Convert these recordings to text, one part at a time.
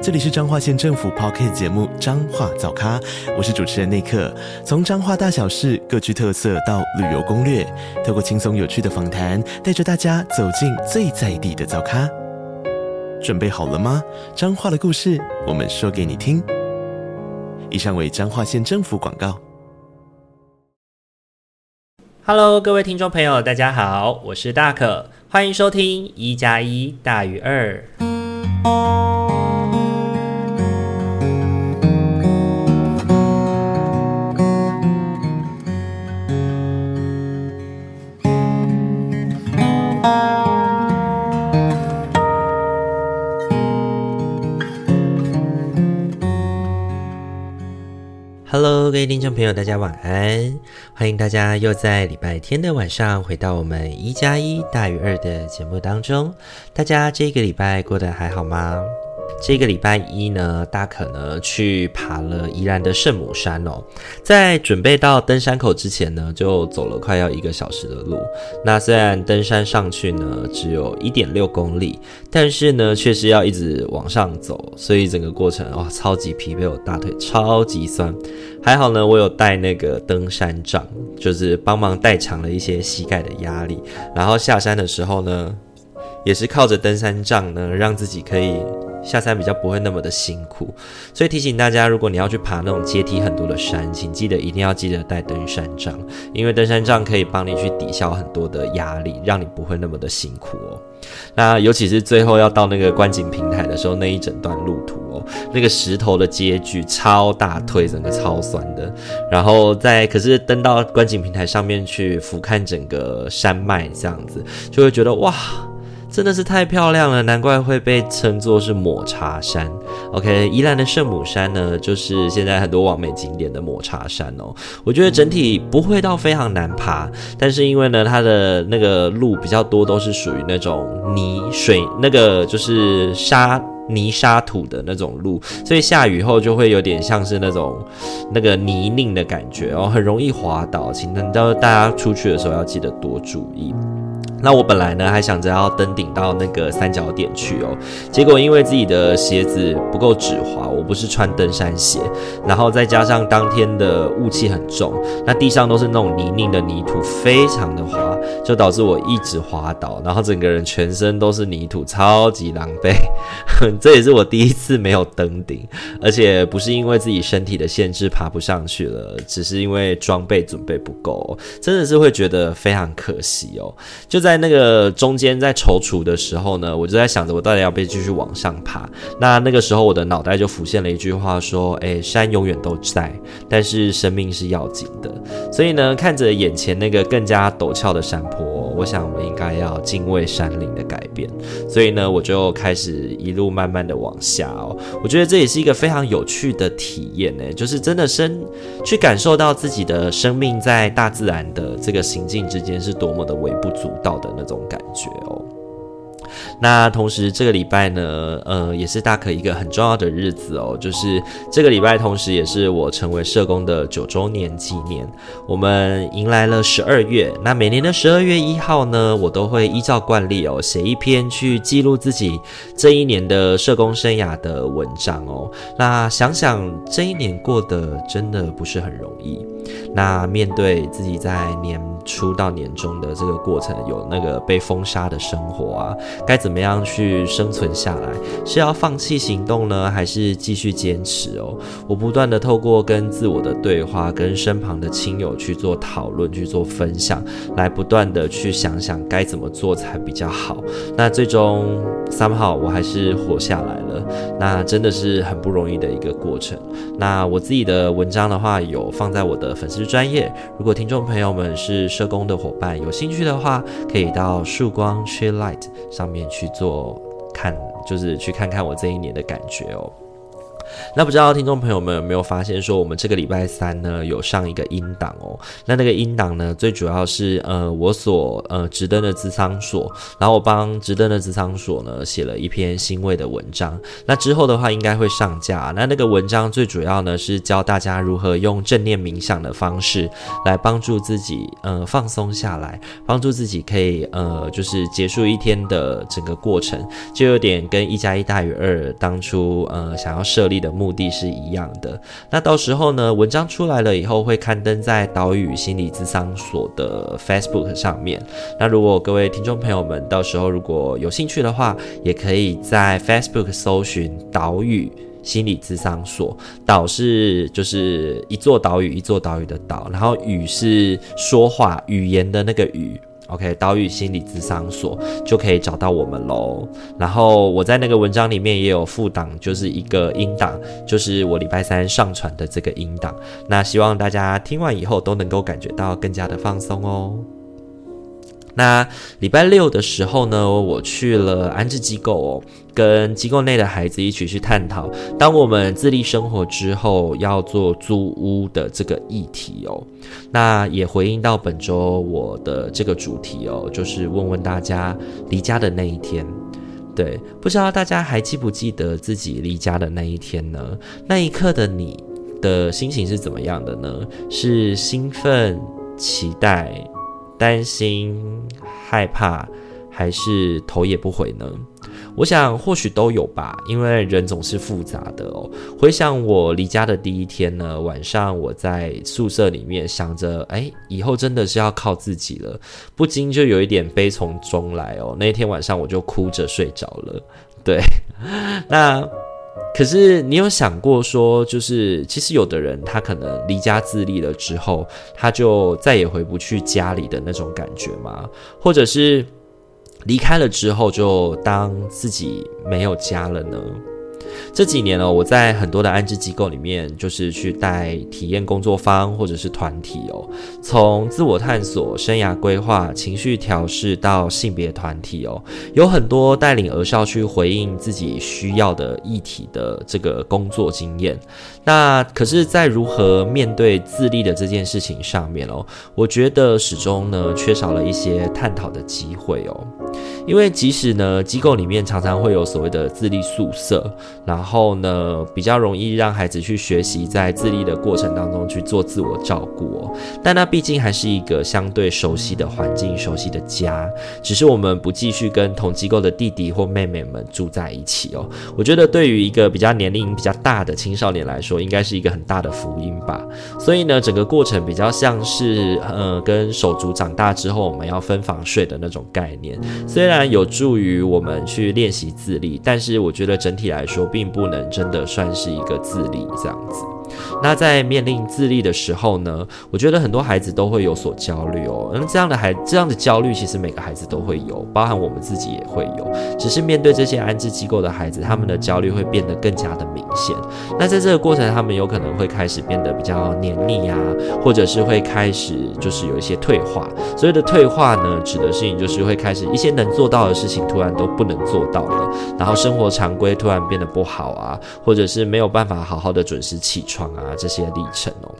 这里是彰化县政府 Podcast 节目《彰化早咖》，我是主持人内克。从彰化大小事各具特色到旅游攻略，透过轻松有趣的访谈，带着大家走进最在地的早咖。准备好了吗？彰化的故事，我们说给你听。以上为彰化县政府广告。Hello，各位听众朋友，大家好，我是大可，欢迎收听一加一大于二。位听众朋友，大家晚安！欢迎大家又在礼拜天的晚上回到我们一加一大于二的节目当中。大家这个礼拜过得还好吗？这个礼拜一呢，大可呢去爬了宜兰的圣母山哦。在准备到登山口之前呢，就走了快要一个小时的路。那虽然登山上去呢只有一点六公里，但是呢却是要一直往上走，所以整个过程哇超级疲惫，我大腿超级酸。还好呢，我有带那个登山杖，就是帮忙代偿了一些膝盖的压力。然后下山的时候呢，也是靠着登山杖呢，让自己可以。下山比较不会那么的辛苦，所以提醒大家，如果你要去爬那种阶梯很多的山，请记得一定要记得带登山杖，因为登山杖可以帮你去抵消很多的压力，让你不会那么的辛苦哦。那尤其是最后要到那个观景平台的时候，那一整段路途哦，那个石头的阶距超大，腿整个超酸的。然后在可是登到观景平台上面去俯瞰整个山脉，这样子就会觉得哇。真的是太漂亮了，难怪会被称作是抹茶山。OK，宜兰的圣母山呢，就是现在很多网美景点的抹茶山哦。我觉得整体不会到非常难爬，但是因为呢，它的那个路比较多，都是属于那种泥水，那个就是沙泥沙土的那种路，所以下雨后就会有点像是那种那个泥泞的感觉哦，很容易滑倒。请等到大家出去的时候要记得多注意。那我本来呢还想着要登顶到那个三角点去哦，结果因为自己的鞋子不够止滑，我不是穿登山鞋，然后再加上当天的雾气很重，那地上都是那种泥泞的泥土，非常的滑，就导致我一直滑倒，然后整个人全身都是泥土，超级狼狈。这也是我第一次没有登顶，而且不是因为自己身体的限制爬不上去了，只是因为装备准备不够，真的是会觉得非常可惜哦，就在。在那个中间在踌躇的时候呢，我就在想着我到底要不要继续往上爬。那那个时候我的脑袋就浮现了一句话说：“哎，山永远都在，但是生命是要紧的。”所以呢，看着眼前那个更加陡峭的山坡，我想我们应该要敬畏山林的改变。所以呢，我就开始一路慢慢的往下哦。我觉得这也是一个非常有趣的体验呢，就是真的生去感受到自己的生命在大自然的这个行进之间是多么的微不足道的那种感觉哦。那同时这个礼拜呢，呃，也是大可一个很重要的日子哦，就是这个礼拜，同时也是我成为社工的九周年纪念。我们迎来了十二月，那每年的十二月一号呢，我都会依照惯例哦，写一篇去记录自己这一年的社工生涯的文章哦。那想想这一年过得真的不是很容易。那面对自己在年初到年终的这个过程，有那个被封杀的生活啊，该怎么样去生存下来？是要放弃行动呢，还是继续坚持哦？我不断的透过跟自我的对话，跟身旁的亲友去做讨论，去做分享，来不断的去想想该怎么做才比较好。那最终三号我还是活下来了，那真的是很不容易的一个过程。那我自己的文章的话，有放在我的粉丝专业，如果听众朋友们是社工的伙伴，有兴趣的话，可以到曙光 Tree Light 上面去做看，就是去看看我这一年的感觉哦。那不知道听众朋友们有没有发现，说我们这个礼拜三呢有上一个音档哦。那那个音档呢，最主要是呃我所呃直登的资商所，然后我帮直登的资商所呢写了一篇欣慰的文章。那之后的话应该会上架。那那个文章最主要呢是教大家如何用正念冥想的方式来帮助自己呃放松下来，帮助自己可以呃就是结束一天的整个过程，就有点跟一加一大于二当初呃想要设立的目的是一样的。那到时候呢，文章出来了以后会刊登在岛屿心理咨商所的 Facebook 上面。那如果各位听众朋友们到时候如果有兴趣的话，也可以在 Facebook 搜寻岛屿心理咨商所。岛是就是一座岛屿，一座岛屿的岛，然后语是说话语言的那个语。OK，岛屿心理咨商所就可以找到我们喽。然后我在那个文章里面也有附档，就是一个音档，就是我礼拜三上传的这个音档。那希望大家听完以后都能够感觉到更加的放松哦。那礼拜六的时候呢，我去了安置机构哦，跟机构内的孩子一起去探讨，当我们自立生活之后要做租屋的这个议题哦。那也回应到本周我的这个主题哦，就是问问大家离家的那一天，对，不知道大家还记不记得自己离家的那一天呢？那一刻的你的心情是怎么样的呢？是兴奋、期待？担心、害怕，还是头也不回呢？我想或许都有吧，因为人总是复杂的哦。回想我离家的第一天呢，晚上我在宿舍里面想着，哎，以后真的是要靠自己了，不禁就有一点悲从中来哦。那天晚上我就哭着睡着了。对，那。可是你有想过说，就是其实有的人他可能离家自立了之后，他就再也回不去家里的那种感觉吗？或者是离开了之后，就当自己没有家了呢？这几年呢，我在很多的安置机构里面，就是去带体验工作坊或者是团体哦，从自我探索、生涯规划、情绪调试到性别团体哦，有很多带领儿少去回应自己需要的议题的这个工作经验。那可是，在如何面对自立的这件事情上面哦，我觉得始终呢缺少了一些探讨的机会哦。因为即使呢机构里面常常会有所谓的自立宿舍，然后呢比较容易让孩子去学习在自立的过程当中去做自我照顾哦，但那毕竟还是一个相对熟悉的环境、熟悉的家，只是我们不继续跟同机构的弟弟或妹妹们住在一起哦。我觉得对于一个比较年龄比较大的青少年来说，应该是一个很大的福音吧，所以呢，整个过程比较像是呃，跟手足长大之后我们要分房睡的那种概念。虽然有助于我们去练习自立，但是我觉得整体来说，并并不能真的算是一个自立这样子。那在面临自立的时候呢，我觉得很多孩子都会有所焦虑哦。那这样的孩这样的焦虑，其实每个孩子都会有，包含我们自己也会有。只是面对这些安置机构的孩子，他们的焦虑会变得更加的明显。那在这个过程，他们有可能会开始变得比较黏腻啊，或者是会开始就是有一些退化。所谓的退化呢，指的事情就是会开始一些能做到的事情突然都不能做到了，然后生活常规突然变得不好啊，或者是没有办法好好的准时起床啊。这些历程哦，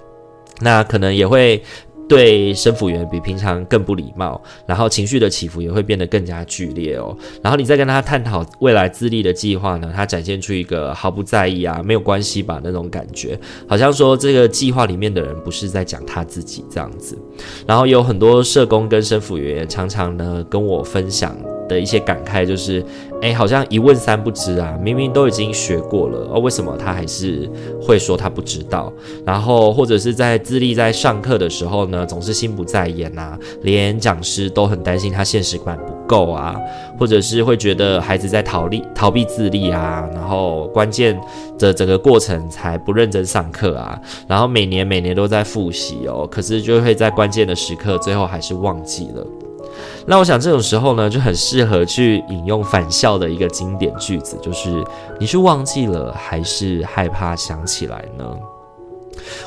那可能也会对生辅员比平常更不礼貌，然后情绪的起伏也会变得更加剧烈哦。然后你再跟他探讨未来自立的计划呢，他展现出一个毫不在意啊，没有关系吧那种感觉，好像说这个计划里面的人不是在讲他自己这样子。然后有很多社工跟生辅员常常呢跟我分享的一些感慨就是，哎，好像一问三不知啊，明明都已经学过了，哦，为什么他还是会说他不知道？然后或者是在自立在上课的时候呢，总是心不在焉啊，连讲师都很担心他现实感不够啊，或者是会觉得孩子在逃离逃避自立啊，然后关键的整个过程才不认真上课啊，然后每年每年都在复习哦，可是就会在关键的时刻最后还是忘记了。那我想这种时候呢，就很适合去引用返校的一个经典句子，就是你是忘记了还是害怕想起来呢？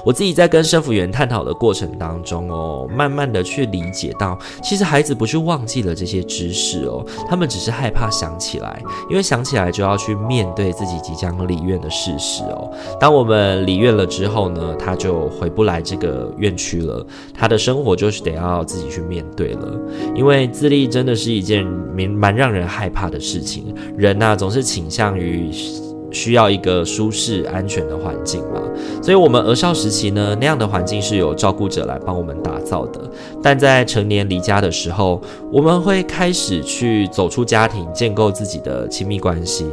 我自己在跟生辅员探讨的过程当中哦，慢慢的去理解到，其实孩子不是忘记了这些知识哦，他们只是害怕想起来，因为想起来就要去面对自己即将离院的事实哦。当我们离院了之后呢，他就回不来这个院区了，他的生活就是得要自己去面对了。因为自立真的是一件蛮蛮让人害怕的事情，人呐、总是倾向于。需要一个舒适安全的环境嘛，所以，我们儿少时期呢，那样的环境是由照顾者来帮我们打造的。但在成年离家的时候，我们会开始去走出家庭，建构自己的亲密关系。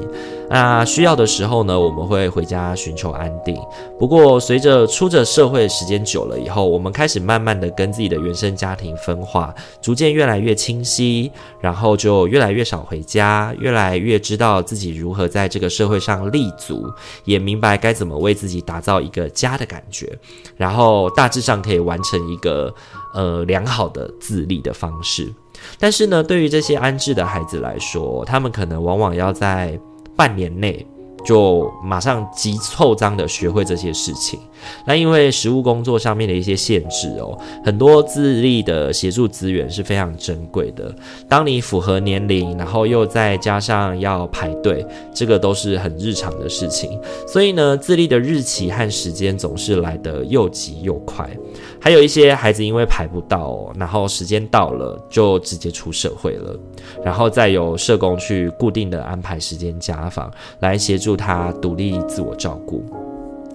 那需要的时候呢，我们会回家寻求安定。不过，随着出着社会时间久了以后，我们开始慢慢的跟自己的原生家庭分化，逐渐越来越清晰，然后就越来越少回家，越来越知道自己如何在这个社会上立足，也明白该怎么为自己打造一个家的感觉，然后大致上可以完成一个呃良好的自立的方式。但是呢，对于这些安置的孩子来说，他们可能往往要在半年内就马上急凑张的学会这些事情，那因为实务工作上面的一些限制哦，很多自立的协助资源是非常珍贵的。当你符合年龄，然后又再加上要排队，这个都是很日常的事情。所以呢，自立的日期和时间总是来得又急又快。还有一些孩子因为排不到，然后时间到了就直接出社会了，然后再由社工去固定的安排时间家访，来协助他独立自我照顾。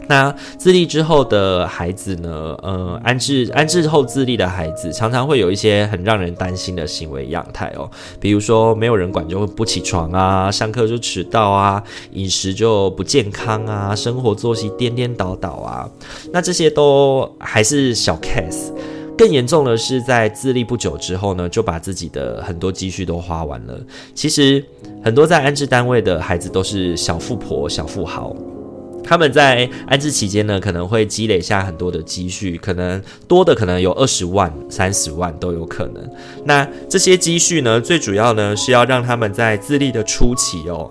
那自立之后的孩子呢？呃，安置安置后自立的孩子，常常会有一些很让人担心的行为样态哦，比如说没有人管就会不起床啊，上课就迟到啊，饮食就不健康啊，生活作息颠颠倒倒啊。那这些都还是小 case，更严重的是在自立不久之后呢，就把自己的很多积蓄都花完了。其实很多在安置单位的孩子都是小富婆、小富豪。他们在安置期间呢，可能会积累下很多的积蓄，可能多的可能有二十万、三十万都有可能。那这些积蓄呢，最主要呢是要让他们在自立的初期哦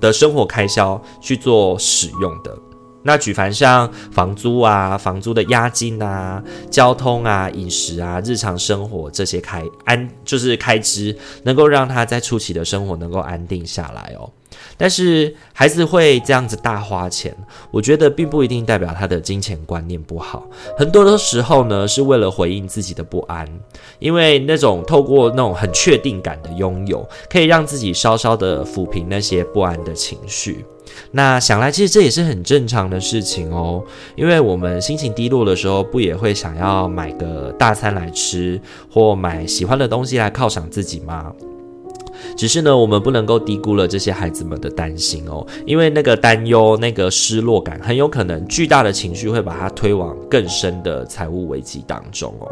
的生活开销去做使用的。那举凡像房租啊、房租的押金啊、交通啊、饮食啊、日常生活这些开安就是开支，能够让他在初期的生活能够安定下来哦。但是孩子会这样子大花钱，我觉得并不一定代表他的金钱观念不好。很多的时候呢，是为了回应自己的不安，因为那种透过那种很确定感的拥有，可以让自己稍稍的抚平那些不安的情绪。那想来，其实这也是很正常的事情哦。因为我们心情低落的时候，不也会想要买个大餐来吃，或买喜欢的东西来犒赏自己吗？只是呢，我们不能够低估了这些孩子们的担心哦，因为那个担忧、那个失落感，很有可能巨大的情绪会把他推往更深的财务危机当中哦。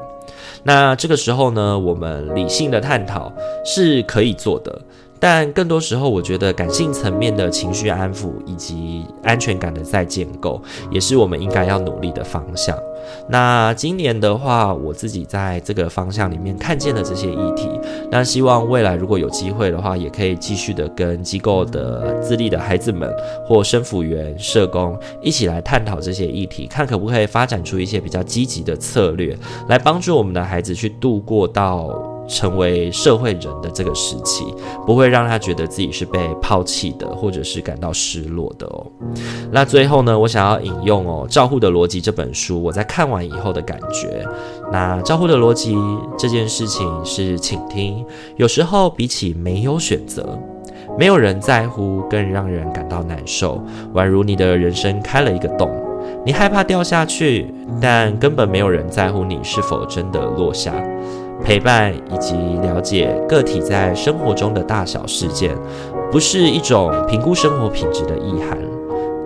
那这个时候呢，我们理性的探讨是可以做的。但更多时候，我觉得感性层面的情绪安抚以及安全感的再建构，也是我们应该要努力的方向。那今年的话，我自己在这个方向里面看见了这些议题。那希望未来如果有机会的话，也可以继续的跟机构的资历的孩子们或生辅员、社工一起来探讨这些议题，看可不可以发展出一些比较积极的策略，来帮助我们的孩子去度过到。成为社会人的这个时期，不会让他觉得自己是被抛弃的，或者是感到失落的哦。那最后呢，我想要引用哦《照护的逻辑》这本书，我在看完以后的感觉。那照护的逻辑这件事情是倾听，有时候比起没有选择，没有人在乎，更让人感到难受。宛如你的人生开了一个洞，你害怕掉下去，但根本没有人在乎你是否真的落下。陪伴以及了解个体在生活中的大小事件，不是一种评估生活品质的意涵。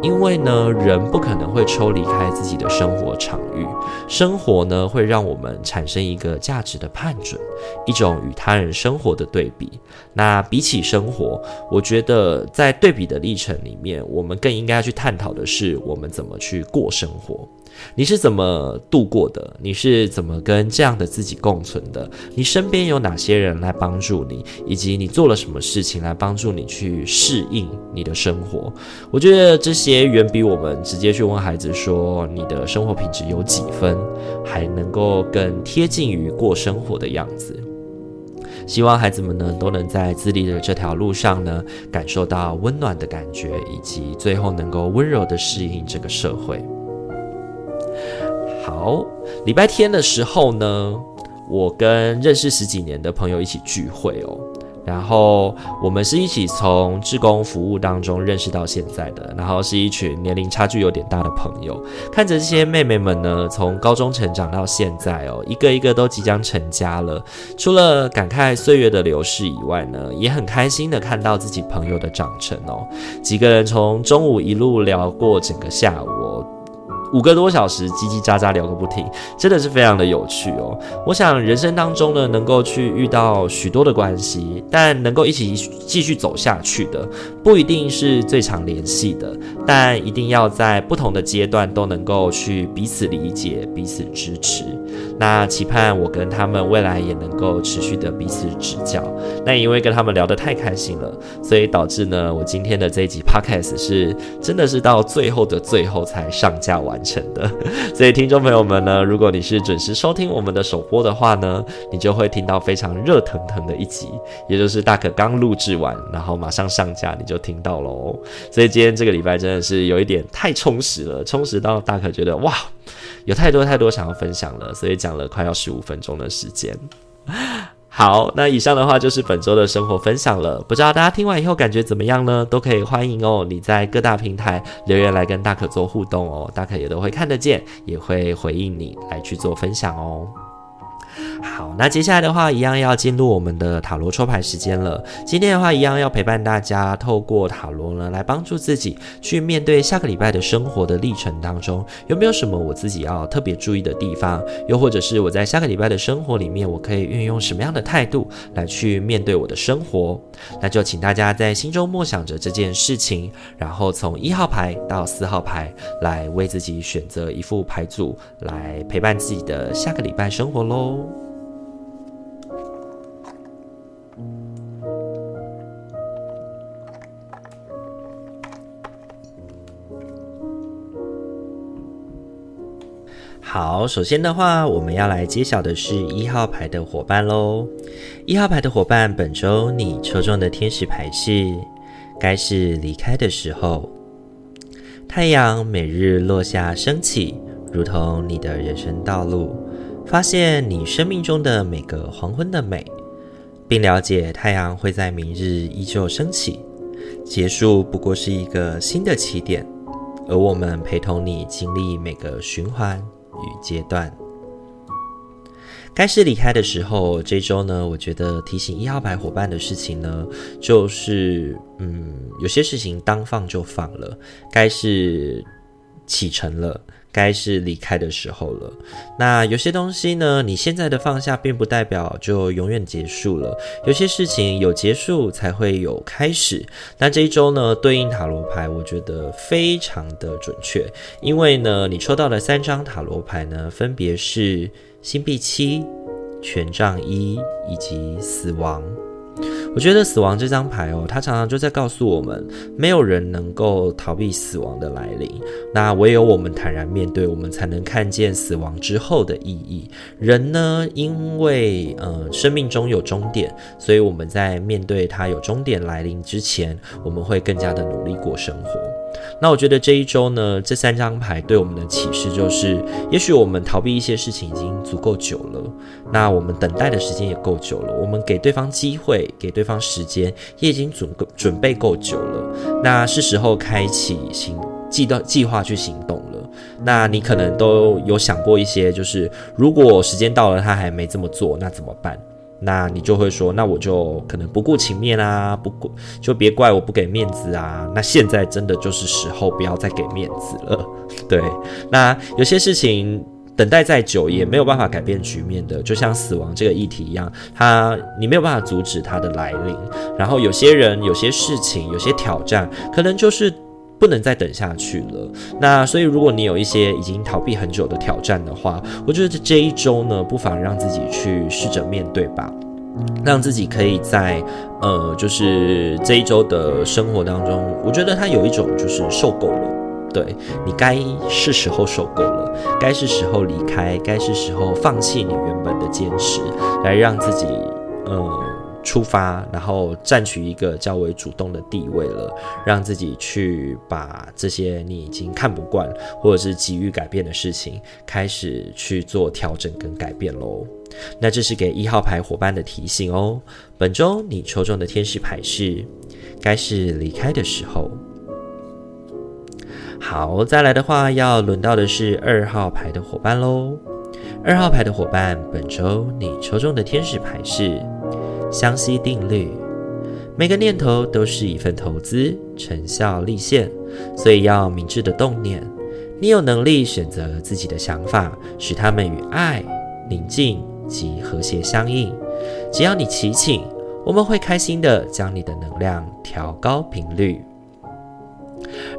因为呢，人不可能会抽离开自己的生活场域，生活呢会让我们产生一个价值的判准，一种与他人生活的对比。那比起生活，我觉得在对比的历程里面，我们更应该去探讨的是我们怎么去过生活。你是怎么度过的？你是怎么跟这样的自己共存的？你身边有哪些人来帮助你？以及你做了什么事情来帮助你去适应你的生活？我觉得这些远比我们直接去问孩子说你的生活品质有几分，还能够更贴近于过生活的样子。希望孩子们呢都能在自立的这条路上呢感受到温暖的感觉，以及最后能够温柔地适应这个社会。好，礼拜天的时候呢，我跟认识十几年的朋友一起聚会哦。然后我们是一起从志工服务当中认识到现在的，然后是一群年龄差距有点大的朋友。看着这些妹妹们呢，从高中成长到现在哦，一个一个都即将成家了。除了感慨岁月的流逝以外呢，也很开心的看到自己朋友的长成哦。几个人从中午一路聊过整个下午。五个多小时叽叽喳喳聊个不停，真的是非常的有趣哦。我想人生当中呢，能够去遇到许多的关系，但能够一起继续走下去的，不一定是最常联系的，但一定要在不同的阶段都能够去彼此理解、彼此支持。那期盼我跟他们未来也能够持续的彼此指教。那因为跟他们聊得太开心了，所以导致呢，我今天的这一集 Podcast 是真的是到最后的最后才上架完成的，所以听众朋友们呢，如果你是准时收听我们的首播的话呢，你就会听到非常热腾腾的一集，也就是大可刚录制完，然后马上上架，你就听到喽。所以今天这个礼拜真的是有一点太充实了，充实到大可觉得哇，有太多太多想要分享了，所以讲了快要十五分钟的时间。好，那以上的话就是本周的生活分享了。不知道大家听完以后感觉怎么样呢？都可以欢迎哦，你在各大平台留言来跟大可做互动哦，大可也都会看得见，也会回应你来去做分享哦。好，那接下来的话，一样要进入我们的塔罗抽牌时间了。今天的话，一样要陪伴大家，透过塔罗呢，来帮助自己去面对下个礼拜的生活的历程当中，有没有什么我自己要特别注意的地方？又或者是我在下个礼拜的生活里面，我可以运用什么样的态度来去面对我的生活？那就请大家在心中默想着这件事情，然后从一号牌到四号牌，来为自己选择一副牌组，来陪伴自己的下个礼拜生活喽。好，首先的话，我们要来揭晓的是一号牌的伙伴喽。一号牌的伙伴，本周你抽中的天使牌是该是离开的时候。太阳每日落下升起，如同你的人生道路。发现你生命中的每个黄昏的美，并了解太阳会在明日依旧升起。结束不过是一个新的起点，而我们陪同你经历每个循环。与阶段，该是离开的时候。这周呢，我觉得提醒一号牌伙伴的事情呢，就是嗯，有些事情当放就放了，该是启程了。该是离开的时候了。那有些东西呢，你现在的放下，并不代表就永远结束了。有些事情有结束才会有开始。那这一周呢，对应塔罗牌，我觉得非常的准确，因为呢，你抽到的三张塔罗牌呢，分别是星币七、权杖一以及死亡。我觉得死亡这张牌哦，它常常就在告诉我们，没有人能够逃避死亡的来临。那唯有我们坦然面对，我们才能看见死亡之后的意义。人呢，因为呃生命中有终点，所以我们在面对它有终点来临之前，我们会更加的努力过生活。那我觉得这一周呢，这三张牌对我们的启示就是，也许我们逃避一些事情已经足够久了，那我们等待的时间也够久了，我们给对方机会，给对方时间，也已经准够准备够久了，那是时候开启行计到计划去行动了。那你可能都有想过一些，就是如果时间到了他还没这么做，那怎么办？那你就会说，那我就可能不顾情面啊，不顾就别怪我不给面子啊。那现在真的就是时候，不要再给面子了。对，那有些事情等待再久也没有办法改变局面的，就像死亡这个议题一样，它你没有办法阻止它的来临。然后有些人、有些事情、有些挑战，可能就是。不能再等下去了。那所以，如果你有一些已经逃避很久的挑战的话，我觉得这一周呢，不妨让自己去试着面对吧，让自己可以在呃，就是这一周的生活当中，我觉得他有一种就是受够了，对，你该是时候受够了，该是时候离开，该是时候放弃你原本的坚持，来让自己呃。出发，然后占据一个较为主动的地位了，让自己去把这些你已经看不惯或者是急于改变的事情，开始去做调整跟改变喽。那这是给一号牌伙伴的提醒哦。本周你抽中的天使牌是，该是离开的时候。好，再来的话，要轮到的是二号牌的伙伴喽。二号牌的伙伴，本周你抽中的天使牌是。相吸定律，每个念头都是一份投资，成效立现，所以要明智的动念。你有能力选择自己的想法，使他们与爱、宁静及和谐相应。只要你祈请，我们会开心的将你的能量调高频率。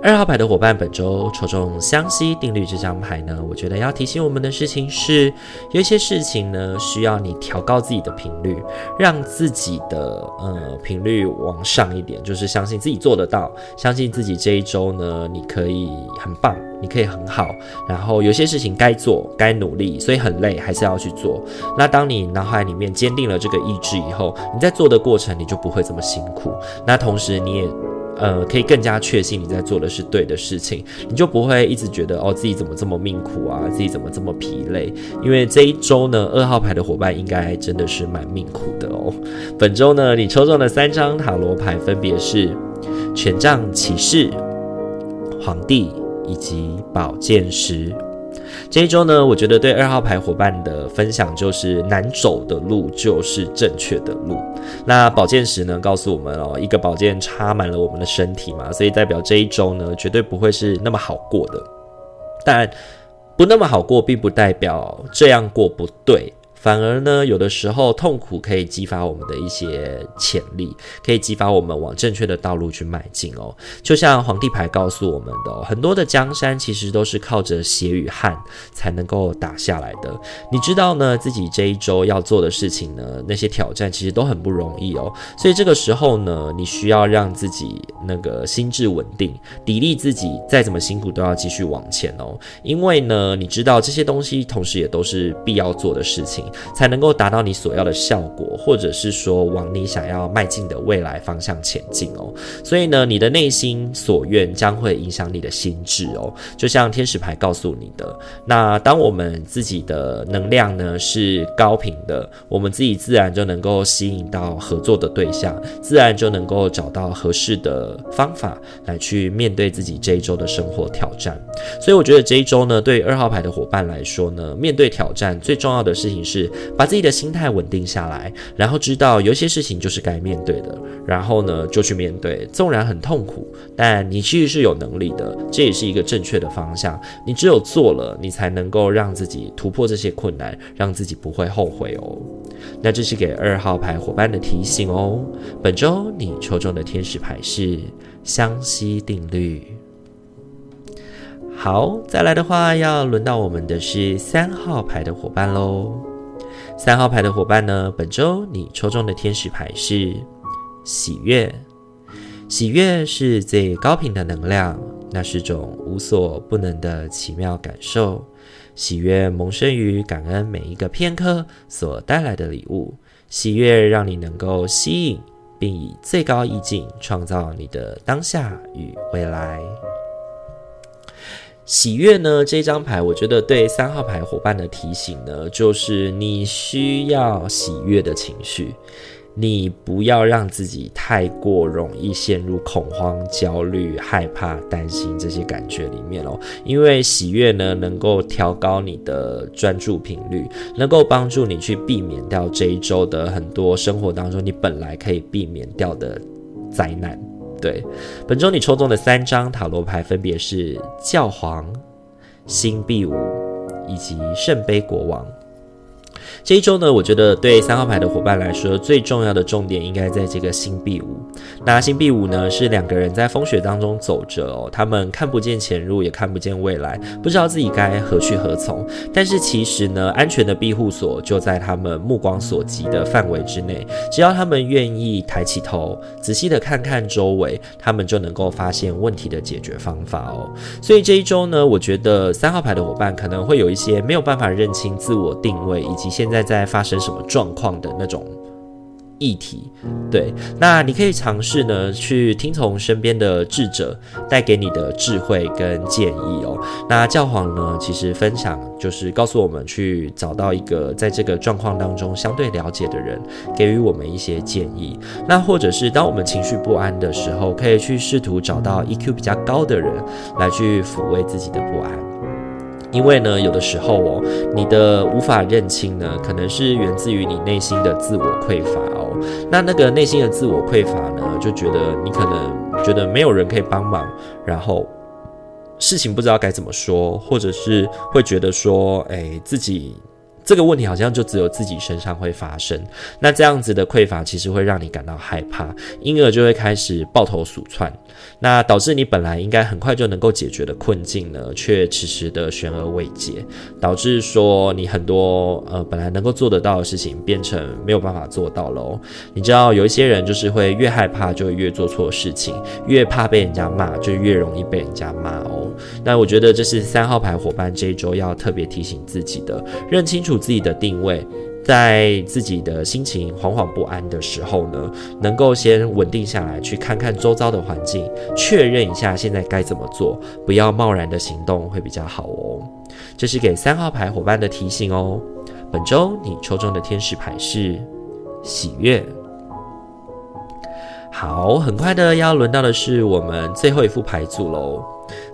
二号牌的伙伴，本周抽中相吸定律这张牌呢，我觉得要提醒我们的事情是，有一些事情呢，需要你调高自己的频率，让自己的呃频率往上一点，就是相信自己做得到，相信自己这一周呢，你可以很棒，你可以很好。然后有些事情该做，该努力，所以很累，还是要去做。那当你脑海里面坚定了这个意志以后，你在做的过程，你就不会这么辛苦。那同时你也。呃，可以更加确信你在做的是对的事情，你就不会一直觉得哦，自己怎么这么命苦啊，自己怎么这么疲累？因为这一周呢，二号牌的伙伴应该真的是蛮命苦的哦。本周呢，你抽中的三张塔罗牌分别是权杖骑士、皇帝以及宝剑十。这一周呢，我觉得对二号牌伙伴的分享就是难走的路就是正确的路。那宝剑十呢，告诉我们哦，一个宝剑插满了我们的身体嘛，所以代表这一周呢，绝对不会是那么好过的。但不那么好过，并不代表这样过不对。反而呢，有的时候痛苦可以激发我们的一些潜力，可以激发我们往正确的道路去迈进哦。就像皇帝牌告诉我们的，很多的江山其实都是靠着血与汗才能够打下来的。你知道呢，自己这一周要做的事情呢，那些挑战其实都很不容易哦。所以这个时候呢，你需要让自己那个心智稳定，砥砺自己，再怎么辛苦都要继续往前哦。因为呢，你知道这些东西，同时也都是必要做的事情。才能够达到你所要的效果，或者是说往你想要迈进的未来方向前进哦。所以呢，你的内心所愿将会影响你的心智哦。就像天使牌告诉你的，那当我们自己的能量呢是高频的，我们自己自然就能够吸引到合作的对象，自然就能够找到合适的方法来去面对自己这一周的生活挑战。所以我觉得这一周呢，对二号牌的伙伴来说呢，面对挑战最重要的事情是。把自己的心态稳定下来，然后知道有些事情就是该面对的，然后呢就去面对，纵然很痛苦，但你其实是有能力的，这也是一个正确的方向。你只有做了，你才能够让自己突破这些困难，让自己不会后悔哦。那这是给二号牌伙伴的提醒哦。本周你抽中的天使牌是相吸定律。好，再来的话要轮到我们的是三号牌的伙伴喽。三号牌的伙伴呢，本周你抽中的天使牌是喜悦。喜悦是最高频的能量，那是种无所不能的奇妙感受。喜悦萌生于感恩每一个片刻所带来的礼物。喜悦让你能够吸引，并以最高意境创造你的当下与未来。喜悦呢，这张牌我觉得对三号牌伙伴的提醒呢，就是你需要喜悦的情绪，你不要让自己太过容易陷入恐慌、焦虑、害怕、担心这些感觉里面哦。因为喜悦呢，能够调高你的专注频率，能够帮助你去避免掉这一周的很多生活当中你本来可以避免掉的灾难。对，本周你抽中的三张塔罗牌分别是教皇、星币五以及圣杯国王。这一周呢，我觉得对三号牌的伙伴来说，最重要的重点应该在这个星币五。那星币五呢，是两个人在风雪当中走着哦，他们看不见前路，也看不见未来，不知道自己该何去何从。但是其实呢，安全的庇护所就在他们目光所及的范围之内，只要他们愿意抬起头，仔细的看看周围，他们就能够发现问题的解决方法哦。所以这一周呢，我觉得三号牌的伙伴可能会有一些没有办法认清自我定位，以及现在在在发生什么状况的那种议题，对，那你可以尝试呢去听从身边的智者带给你的智慧跟建议哦。那教皇呢，其实分享就是告诉我们去找到一个在这个状况当中相对了解的人，给予我们一些建议。那或者是当我们情绪不安的时候，可以去试图找到 EQ 比较高的人来去抚慰自己的不安。因为呢，有的时候哦，你的无法认清呢，可能是源自于你内心的自我匮乏哦。那那个内心的自我匮乏呢，就觉得你可能觉得没有人可以帮忙，然后事情不知道该怎么说，或者是会觉得说，哎，自己。这个问题好像就只有自己身上会发生，那这样子的匮乏其实会让你感到害怕，因而就会开始抱头鼠窜，那导致你本来应该很快就能够解决的困境呢，却迟迟的悬而未决，导致说你很多呃本来能够做得到的事情变成没有办法做到喽。你知道有一些人就是会越害怕就越做错事情，越怕被人家骂就越容易被人家骂哦。那我觉得这是三号牌伙伴这一周要特别提醒自己的，认清楚。自己的定位，在自己的心情惶惶不安的时候呢，能够先稳定下来，去看看周遭的环境，确认一下现在该怎么做，不要贸然的行动会比较好哦。这是给三号牌伙伴的提醒哦。本周你抽中的天使牌是喜悦。好，很快的要轮到的是我们最后一副牌组喽。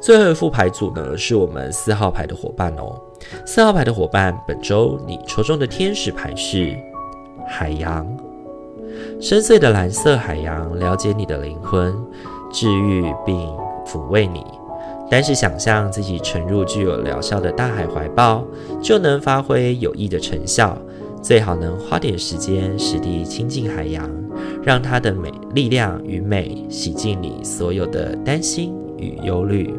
最后一副牌组呢，是我们四号牌的伙伴哦。四号牌的伙伴，本周你抽中的天使牌是海洋，深邃的蓝色海洋，了解你的灵魂，治愈并抚慰你。单是想象自己沉入具有疗效的大海怀抱，就能发挥有益的成效。最好能花点时间实地亲近海洋，让它的美、力量与美洗净你所有的担心与忧虑。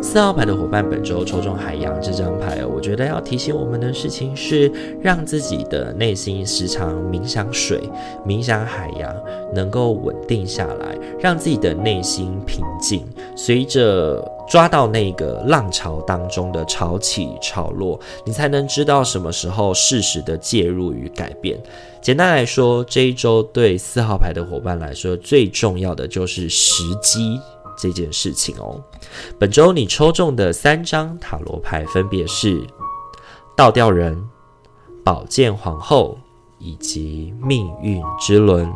四号牌的伙伴，本周抽中海洋这张牌，我觉得要提醒我们的事情是，让自己的内心时常冥想水、冥想海洋，能够稳定下来，让自己的内心平静。随着抓到那个浪潮当中的潮起潮落，你才能知道什么时候适时的介入与改变。简单来说，这一周对四号牌的伙伴来说，最重要的就是时机。这件事情哦，本周你抽中的三张塔罗牌分别是倒吊人、宝剑皇后以及命运之轮。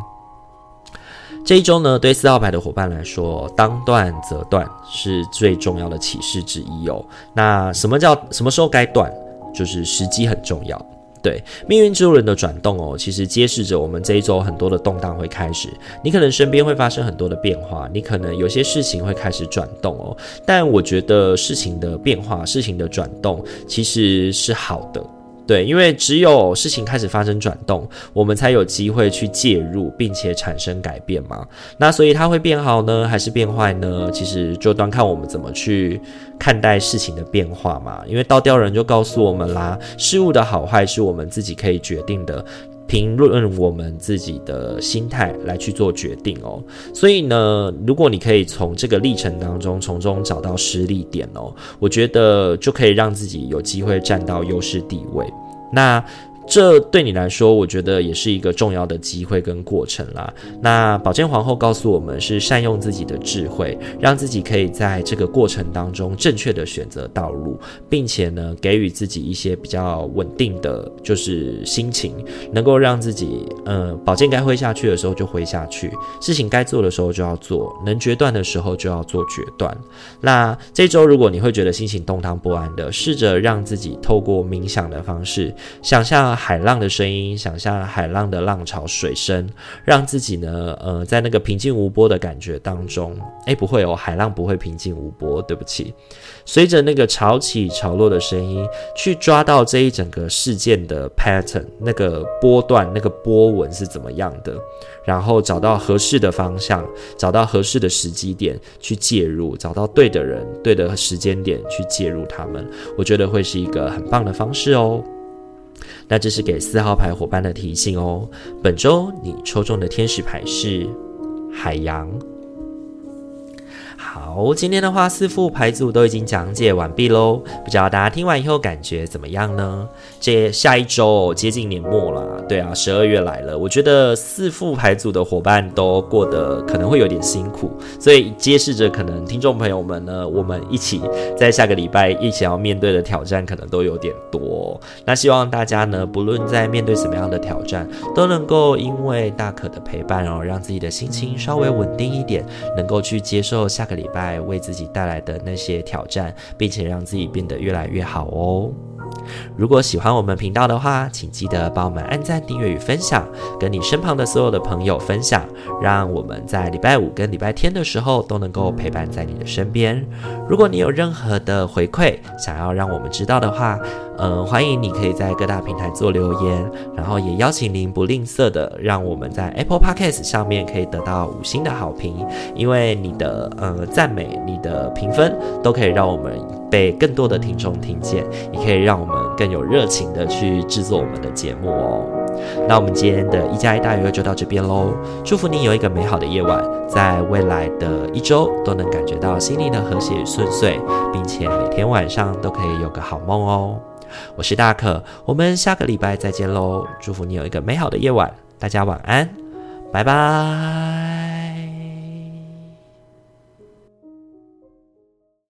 这一周呢，对四号牌的伙伴来说，当断则断是最重要的启示之一哦。那什么叫什么时候该断？就是时机很重要。对，命运之轮的转动哦，其实揭示着我们这一周很多的动荡会开始。你可能身边会发生很多的变化，你可能有些事情会开始转动哦。但我觉得事情的变化、事情的转动其实是好的。对，因为只有事情开始发生转动，我们才有机会去介入，并且产生改变嘛。那所以它会变好呢，还是变坏呢？其实就端看我们怎么去看待事情的变化嘛。因为倒吊人就告诉我们啦，事物的好坏是我们自己可以决定的。评论我们自己的心态来去做决定哦，所以呢，如果你可以从这个历程当中从中找到实力点哦，我觉得就可以让自己有机会占到优势地位。那。这对你来说，我觉得也是一个重要的机会跟过程啦。那宝剑皇后告诉我们，是善用自己的智慧，让自己可以在这个过程当中正确的选择道路，并且呢，给予自己一些比较稳定的就是心情，能够让自己，呃，宝剑该挥下去的时候就挥下去，事情该做的时候就要做，能决断的时候就要做决断。那这周如果你会觉得心情动荡不安的，试着让自己透过冥想的方式，想象。海浪的声音，想象海浪的浪潮水声，让自己呢，呃，在那个平静无波的感觉当中，诶，不会哦，海浪不会平静无波，对不起。随着那个潮起潮落的声音，去抓到这一整个事件的 pattern，那个波段，那个波纹是怎么样的，然后找到合适的方向，找到合适的时机点去介入，找到对的人、对的时间点去介入他们，我觉得会是一个很棒的方式哦。那这是给四号牌伙伴的提醒哦。本周你抽中的天使牌是海洋。好，今天的话四副牌组都已经讲解完毕喽，不知道大家听完以后感觉怎么样呢？这下一周接近年末了，对啊，十二月来了，我觉得四副牌组的伙伴都过得可能会有点辛苦，所以揭示着可能听众朋友们呢，我们一起在下个礼拜一起要面对的挑战可能都有点多。那希望大家呢，不论在面对什么样的挑战，都能够因为大可的陪伴哦，让自己的心情稍微稳定一点，能够去接受下个礼拜。为自己带来的那些挑战，并且让自己变得越来越好哦。如果喜欢我们频道的话，请记得帮我们按赞、订阅与分享，跟你身旁的所有的朋友分享，让我们在礼拜五跟礼拜天的时候都能够陪伴在你的身边。如果你有任何的回馈，想要让我们知道的话，嗯，欢迎你可以在各大平台做留言，然后也邀请您不吝啬的让我们在 Apple Podcast 上面可以得到五星的好评，因为你的呃赞美、你的评分都可以让我们被更多的听众听见，也可以让我们更有热情的去制作我们的节目哦。那我们今天的一加一大于二就到这边喽，祝福你有一个美好的夜晚，在未来的一周都能感觉到心灵的和谐与顺遂，并且每天晚上都可以有个好梦哦。我是大可，我们下个礼拜再见喽！祝福你有一个美好的夜晚，大家晚安，拜拜。